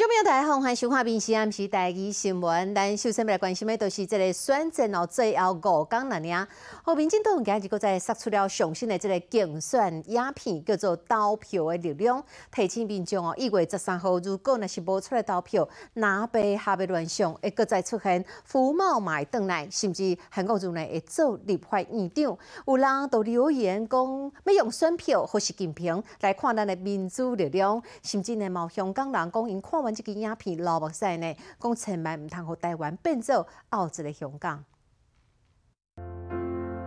众朋友大家好，欢迎收看《闽西暗时第二新闻》。咱首先来关心的，都是这个选战哦，最后五天那年，和民进党今日搁再杀出了上新的这个竞选影片，叫做投票的力量，提醒民众哦，一月十三号如果若是无出来投票，哪被下边乱象会搁再出现胡茂买登来，甚至韩国族呢会做立法院长。有人都留言讲，要用选票或是竞平来看咱的民主力量，甚至呢，毛香港人讲因看。这个影片，老目屎呢，讲千万唔通和台湾变做澳洲的香港。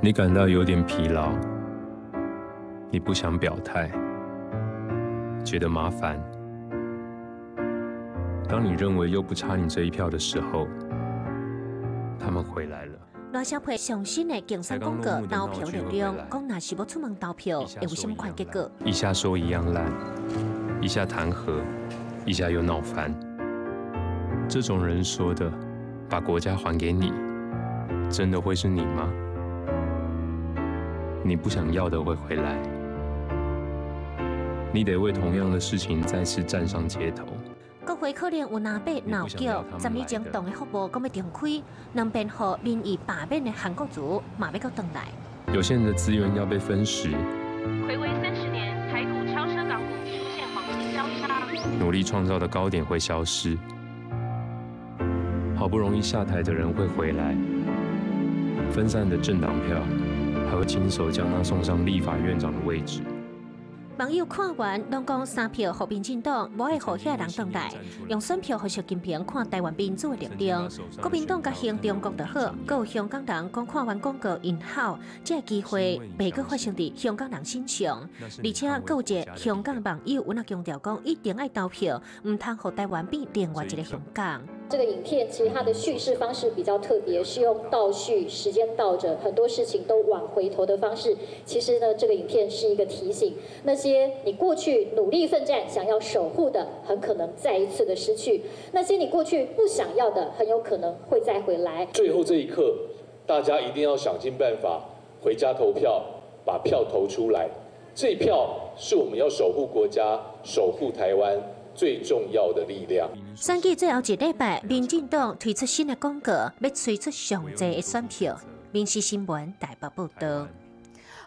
你感到有点疲劳，你不想表态，觉得麻烦。当你认为又不差你这一票的时候，他们回来了。赖小培上新的竞选广告投票力量，讲若是要出门投票，会有什么款结果？一下说一样烂，一下弹劾。一下又闹翻，这种人说的“把国家还给你”，真的会是你吗？你不想要的会回来，你得为同样的事情再次站上街头。各回可能有南北闹叫，十党的服务刚要重开，南边和民意罢免的韩国族马来。有限的资源要被分食。努力创造的高点会消失，好不容易下台的人会回来，分散的政党票还会亲手将他送上立法院长的位置。网友看完，拢讲三票和民进党，无爱和遐人等待，用选票和习近平看台湾民主的力量。国民党甲行中国就好，阁有香港人讲看完广告因好，即个机会未阁发生伫香港人身上。而且阁有一个香港网友有那强调讲，一定爱投票，唔通互台湾变另外一个香港。这个影片其实它的叙事方式比较特别，是用倒叙，时间倒着，很多事情都往回头的方式。其实呢，这个影片是一个提醒，那些你过去努力奋战、想要守护的，很可能再一次的失去；那些你过去不想要的，很有可能会再回来。最后这一刻，大家一定要想尽办法回家投票，把票投出来。这票是我们要守护国家、守护台湾。最重要的力量。选举最后一礼拜，民进党推出新的广告，要推出上侪的选票。民事新闻台北报道。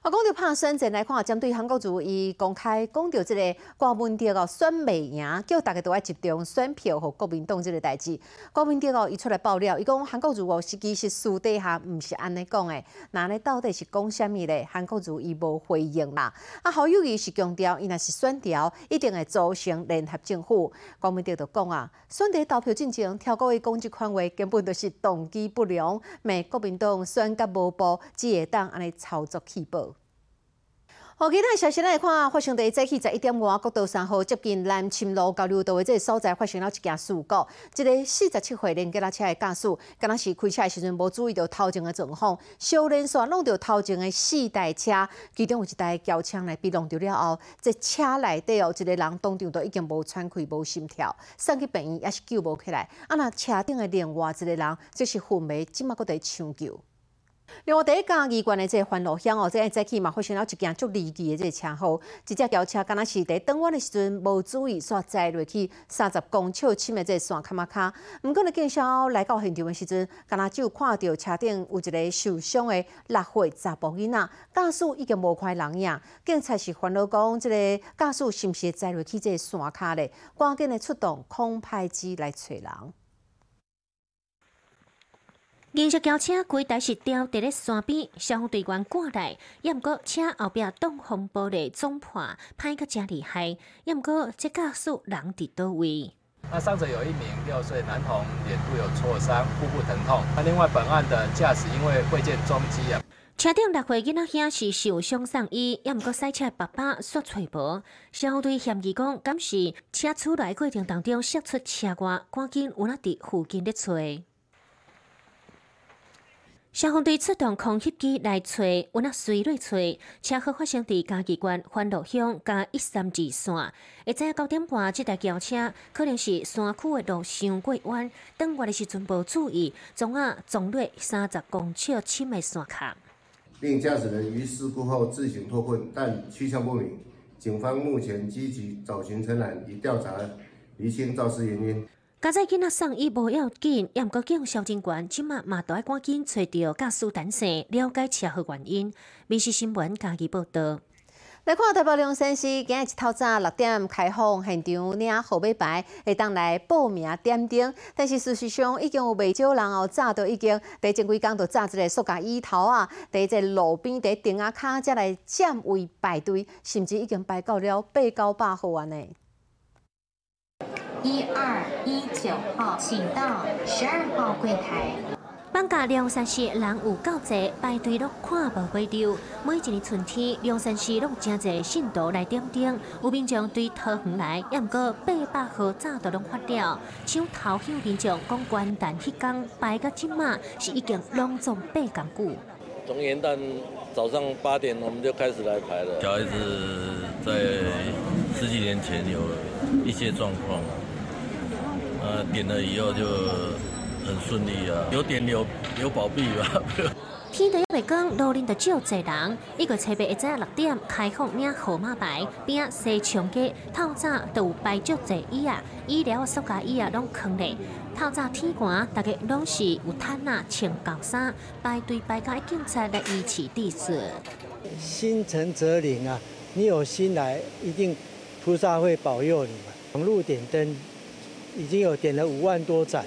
啊，讲到拍选战来看，针对韩国瑜伊公开讲到这个国民党哦选袂赢，叫大家都爱集中选票和国民党这个代志。国民党哦伊出来爆料，伊讲韩国瑜哦是其实私底下毋是安尼讲的，那咧到底是讲虾米咧？韩国瑜伊无回应啦。啊，好友伊是强调，伊若是选调，一定会组成联合政府。国民党就讲啊，选择投票进程，跳过伊讲即款话根本就是动机不良，骂国民党选甲无报，只会当安尼操作起步。好，其他消息来看，发生在早起十一点外，国道三号接近南青路交流道的这个所在，发生了一件事故。一个四十七岁连接车的驾驶，敢若是开车的时阵无注意到头前的状况，小连续弄到头前的四台车，其中有一台轿车来被弄掉了后，这车内底哦，一个人当场都已经无喘气、无心跳，送去病院也是救无起来。啊，那车顶的另外一个人，这是昏迷，即马搁在抢救。另外，第一家医院的这个环路乡哦，这早起嘛发生了一件足离奇的这个车祸，一只轿车敢若是在转弯的时阵无注意，煞载落去三十公尺深的这个山卡马卡。毋过呢，警消来到现场的时阵，敢若只有看到车顶有一个受伤的六岁查甫囡仔，驾驶已经无开人影。警察是烦恼讲，这个驾驶是毋是载落去这个山卡咧？赶紧的出动空拍机来找人。银色轿车规台是吊伫咧山边，消防队员赶来，也毋过车后壁挡风玻璃撞破，歹个真厉害。也毋过这驾驶人伫倒位？那伤者有一名六岁男童，脸部有挫伤，腹部疼痛。那另外本案的驾驶因为未见踪迹啊。车顶六岁囡仔兄是受伤送医，也毋过赛车爸爸煞揣无。消防队嫌疑讲，敢是车出来过程当中摔出车外，赶紧有那伫附近咧找。消防队出动空袭机来找，我那随来找，车祸发生伫嘉义县欢乐乡加一三二线。会知九点半，这台轿车可能是山区的路上过弯，等我的时阵无注意，从啊撞落三十公尺深的山坎。令驾驶人于事故后自行脱困，但去向不明。警方目前积极找寻车辆，以调查。厘清肇事原因。加在囡仔送医无要紧，也毋过警消警员即马嘛都爱赶紧找到驾驶单线，了解车祸原因。民事新闻家己报道。来看台北龙山市今日一透早六点开放现场领号码牌，会当来报名点灯。但是事实上，已经有未少人哦，早都已经第前几工就炸一个塑胶椅头啊，伫这路边伫顶啊卡，才来占位排队，甚至已经排到了八九百号安尼。一二一九号，请到十二号柜台。放假梁山市人有够多，排队都看无几着。每一年春天，梁山市拢真侪信徒来点灯。有民众对桃园来，也毋过八百号早都拢发了。像头乡民众讲元旦迄天排到即马，是已经隆重八工久。从元旦早上八点，我们就开始来排了。小孩子在十几年前有一些状况，呃，点了以后就。很顺利啊，有点有有保庇吧。天都还未光，路人就少济人。一个车别一早六点开放领号码牌，边西墙街透早都有摆足济椅啊，医疗塑胶椅啊拢空咧。透早天寒，大家拢是有摊啊穿高衫，排队排到警察来维持秩序。心诚则灵啊，你有心来，一定菩萨会保佑你们。网路点灯已经有点了五万多盏。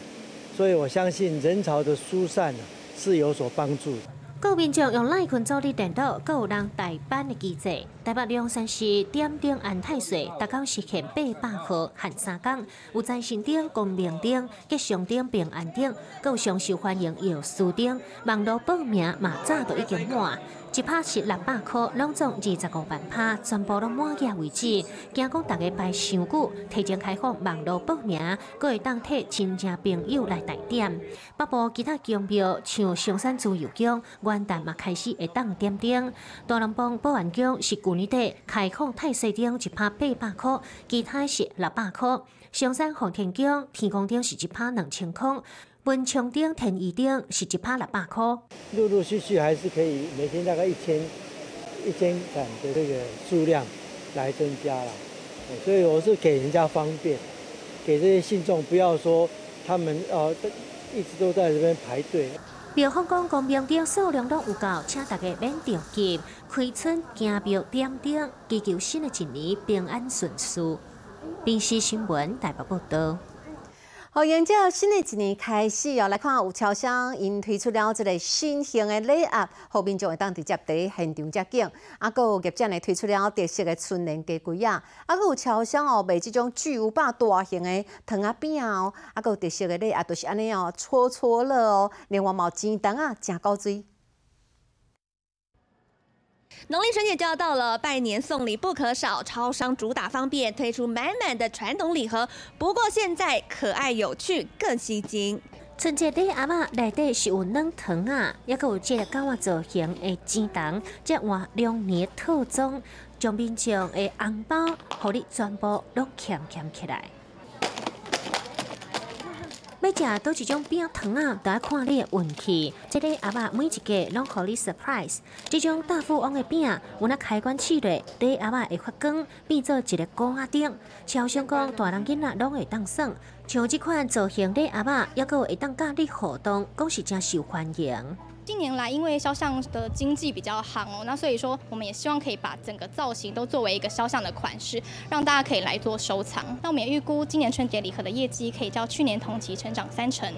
所以我相信人潮的疏散是有所帮助。各民众用赖群组的电脑，各有人代班的机制。台北龙山市点灯安太岁，达到实现八百号限三工，有在线灯、公明灯、吉祥灯、平安灯，各上受欢迎有书灯。网络报名嘛早都已经满。一拍是六百块，拢总二十五万拍，全部拢满额为止。惊讲大家排上久，提前开放网络报名，各会当替亲戚朋友来代点。北部其他宫庙像上山自由宫，元旦嘛开始会当点灯。大南邦保安宫是旧年底开放太岁灯一拍八百块，其他是六百块。上山红天宫天公灯是一拍两千块。文昌顶、天一顶是一拍六百块，陆陆续续还是可以每天大概一千一千盏的这个数量来增加了，所以我是给人家方便，给这些信众不要说他们呃一直都在这边排队。庙方讲公庙顶数量都有够，请大家免着急，开春行庙点灯，祈求新的一年平安顺遂。平时新闻台北报道。好，迎接新的一年开始哦，来看有超商因推出了这个新型的礼盒，后面就会当直接伫现场接景。啊，个有业者呢推出了特色的春联鸡龟啊，啊，个有超商哦卖即种巨无霸大型的糖仔饼哦，啊，个有特色的礼盒，就是安尼哦，搓搓乐哦，另外毛煎蛋啊，真够水。农历春节就要到了，拜年送礼不可少。超商主打方便，推出满满的传统礼盒。不过现在可爱有趣，更吸睛。春节礼盒内底是有软糖啊，也有这个狗仔造型的煎蛋，这换两年套装，将民众的红包，互你全部都捡捡起来。要食倒一种饼糖啊，都要看你的运气。这个阿爸每一个拢互你 surprise。这种大富翁的饼，有那开关器的，第阿爸会发光，变做一个高压顶。超想讲大人囡仔拢会当耍。像这款造型的阿爸，也个会当甲你互动，讲是真受欢迎。近年来，因为肖像的经济比较好哦，那所以说我们也希望可以把整个造型都作为一个肖像的款式，让大家可以来做收藏。那我们也预估今年春节礼盒的业绩可以较去年同期成长三成。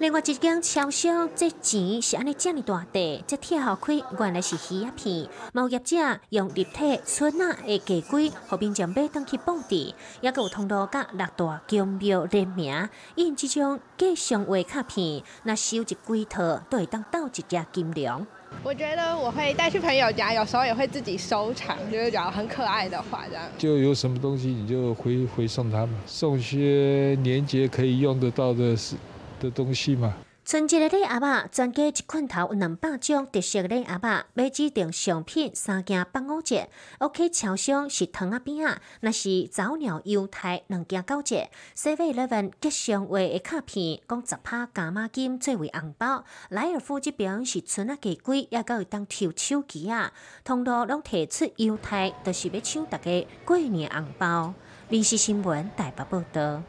另外一间超商，这钱是安尼这么大地，这贴好开原来是鱼啊片。贸易者用立体春啊的鸡龟，后边将买当去放地，也有通道甲六大金庙联名，印这种吉祥画卡片，那收一龟套都会当到一只金龙。我觉得我会带去朋友家，有时候也会自己收藏，就是讲很可爱的话这样。就有什么东西你就回回送他们，送些年节可以用得到的是。的东西嘛。春节的礼盒啊，专家一罐头有两百种特色礼盒啊，买指定商品三件八五折。OK，超商是糖啊饼啊，那是早鸟犹太两件九折。Seven Eleven 吉祥话的卡片，讲十趴加码金作为红包。莱尔富这边是春啊鸡龟，也够会当抽手机啊，通路拢提出犹太，就是要抢大家过年红包。民事新闻台北报道。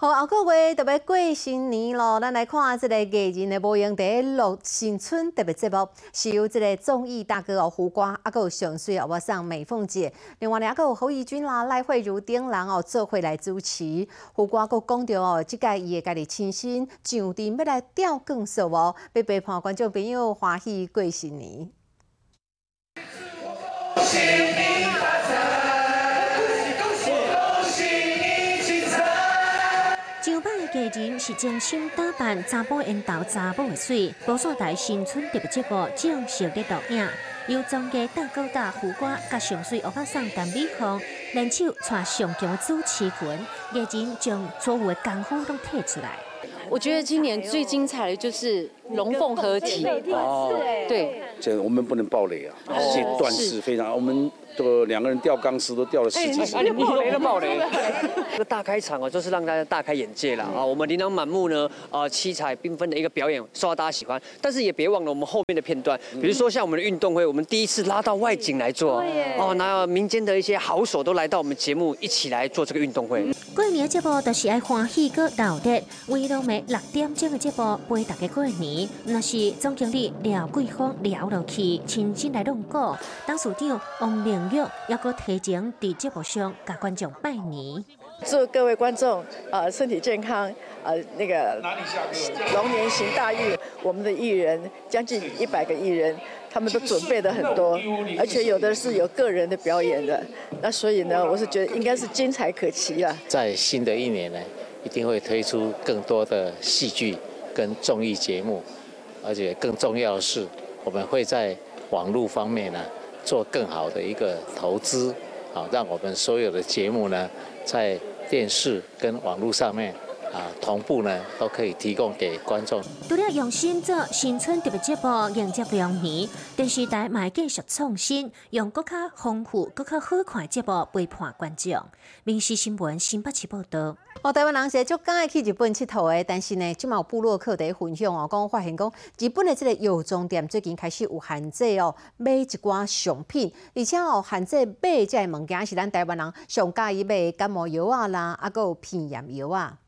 好，后个月特别过新年咯，咱来看这个艺人的无影第录新春特别节目，是由这个综艺大哥哦胡瓜，啊个有上水哦我上美凤姐，另外呢，啊个有侯怡君啦、赖慧如等人哦做会来主持。胡瓜佫讲到哦，即届伊会家己亲身上阵要来吊更数哦，要陪伴观众朋友欢喜过新年。是精心打扮查甫缘投查某的水，无线台新春特别节目正式的录影，由庄家蛋糕大胡瓜甲上水欧巴桑陈美凤联手带上强的主持群，艺人将所有的功夫都摕出来。我觉得今年最精彩的就是龙凤合体哦，对，这我们不能爆雷啊，这段是非常我们。都两个人吊钢丝都吊了十几次，你爆雷了 爆雷！这个大开场哦，就是让大家大开眼界了啊！我们琳琅满目呢，啊，七彩缤纷的一个表演，受到大家喜欢。但是也别忘了我们后面的片段，比如说像我们的运动会，我们第一次拉到外景来做哦，那民间的一些好手都来到我们节目一起来做这个运动会。过年的节目都是爱欢喜个闹热，为了每六点钟的节目陪大家过年，那是总经理廖桂芳聊落去，亲自来弄过，当署长王明。玉也个提前在节目上给观众拜年，祝各位观众呃身体健康，呃那个龙年行大运。我们的艺人将近一百个艺人，他们都准备的很多，而且有的是有个人的表演的。那所以呢，我是觉得应该是精彩可期了。在新的一年呢，一定会推出更多的戏剧跟综艺节目，而且更重要的是，我们会在网络方面呢。做更好的一个投资，啊，让我们所有的节目呢，在电视跟网络上面。啊，同步呢都可以提供给观众。除了用心做新春特别节目迎接良年，电视台嘛继续创新，用更加丰富、更加好看的节目陪伴观众。民事新闻新北市报道。哦，台湾人是足敢爱去日本佚佗的，但是呢，即有部落客在分享哦，讲发现讲日本的这个药妆店最近开始有限制哦，买一寡商品，而且哦限制买这物件是咱台湾人上介意买感冒药啊啦，啊个有鼻炎药啊。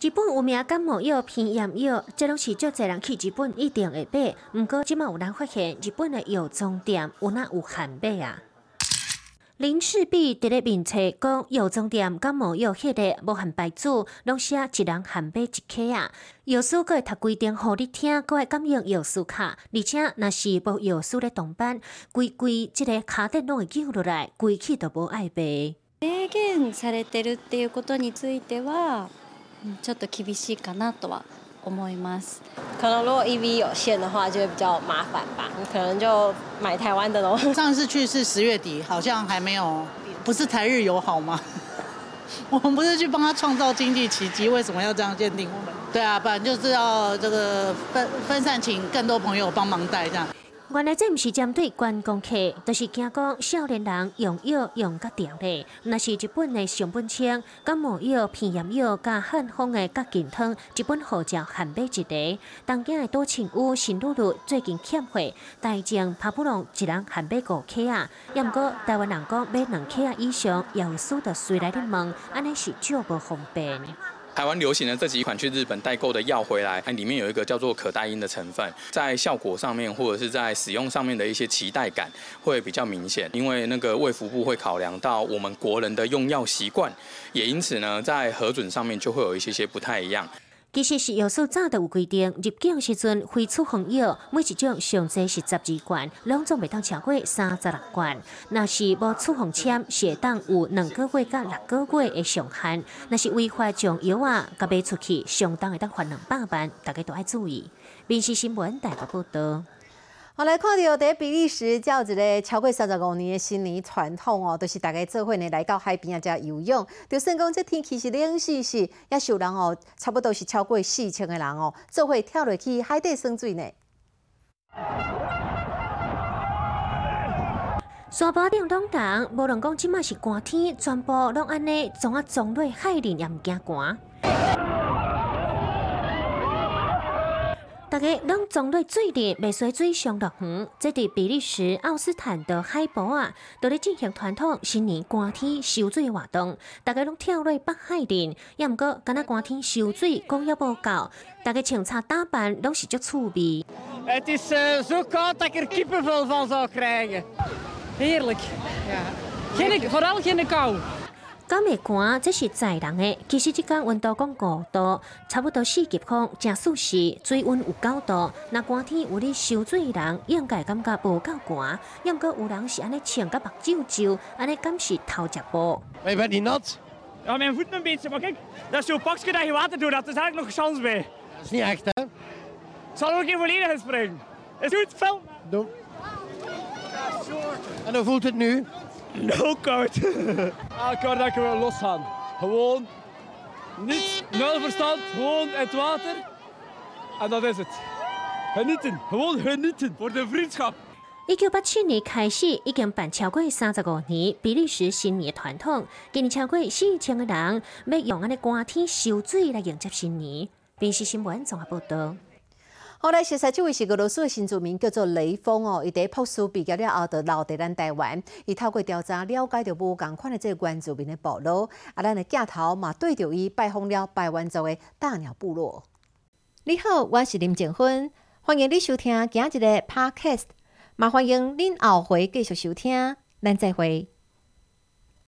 日本有名感冒药、鼻炎药，这拢是足侪人去日本一定会买。毋过，即马有人发现日本的药妆店有哪有限买啊？林世璧伫咧面册讲，药妆店感冒药迄个无限牌子，拢写一人限买一克啊。药师阁会读规定，互你听，阁会感应药师卡，而且若是无药师咧同班，规规即个卡电拢会叫落来，规气都无爱卖。制限されてるっていうことについては、ちょっと厳しいかなとは思います。可能如果 EV 有限的话，就会比较麻烦吧。你可能就买台湾的喽。上次去是十月底，好像还没有，不是台日友好吗？我们不是去帮他创造经济奇迹，为什么要这样鉴定我们？对啊，不然就是要这个分分散，请更多朋友帮忙带这样。 原来这毋是针对观光客，就是惊讲少年人用药用甲掉咧。那是日本的上本清感冒药、鼻炎药、加汉方的甲健汤，日本护照限买一个。东京的多庆屋、新露露最近欠货，大正拍不拢一人限买五克啊。也毋过台湾人讲买两克啊以上，也有输得随来的问，安尼是较无方便。台湾流行的这几款去日本代购的药回来，它里面有一个叫做可待因的成分，在效果上面或者是在使用上面的一些期待感会比较明显，因为那个卫福部会考量到我们国人的用药习惯，也因此呢，在核准上面就会有一些些不太一样。其实是药师早就有规定，入境时阵非处方药每一种上限是十二罐，拢总袂当超过三十六罐。若是无处方签，是会当有两个月到六个月的上限。若是违法将药啊，甲卖出去，相当会当罚两百万，大家都爱注意。民事新闻台北报道。我来看到在比利时，有一个超过三十五年的新年传统哦，都是大家做伙呢来到海边啊，遮游泳。就算讲这天气是冷死死，也有人哦，差不多是超过四千个人哦，做伙跳落去海底耍水呢。沙坡顶拢重，无论讲即马是寒天，全部拢安尼，总啊撞落海里也毋惊寒。大大家拢总对水里未水水上乐园，这伫比利时奥斯坦的海博啊，都咧进行传统新年寒天游水活动。大家拢跳入北海里，也毋过敢若寒天游水讲也无够，大家穿插打扮拢是足趣味。Het is uh, zo koud dat ik er kippenvel van zou krijgen. Heerlijk. Ja. Geen, vooral geen kou. 敢会寒，这是在人的。其实即间温度讲五度，差不多四级风，正舒适，水温有九度。那寒天有咧游水的人，应该感觉无够寒。要毋过有人是安尼穿甲目睭睭，安尼敢是头一步。Je bent niet nat? Ja, mijn voeten een beetje. Maar kijk, dat is zo'n pakje dat je water doet. Dat is eigenlijk nog kans bij. Dat is niet echt, hè? Ik zal er ook even volledig in springen. Is goed, fel? Doe. En hoe voelt het nu? No koud. Elke keer dat je wil losgaan. Gewoon niets, nul verstand, gewoon in het water. En dat is het. Genieten, gewoon genieten voor de vriendschap. 一九八七年开始，已经办超过三十五年比利时新年的传统。今年超过四千个人要用安尼寒天游水来迎接新年。电视新闻综合报道。后来，实在这位是俄罗斯的新住民，叫做雷锋哦。伊伫博士毕业了后，就留伫咱台湾。伊透过调查了解到无共款的这个原住民的部落，啊，咱的镜头嘛对着伊拜访了百万族的大鸟部落。你好，我是林静芬，欢迎你收听今日的 Podcast，嘛欢迎恁后回继续收听，咱再会。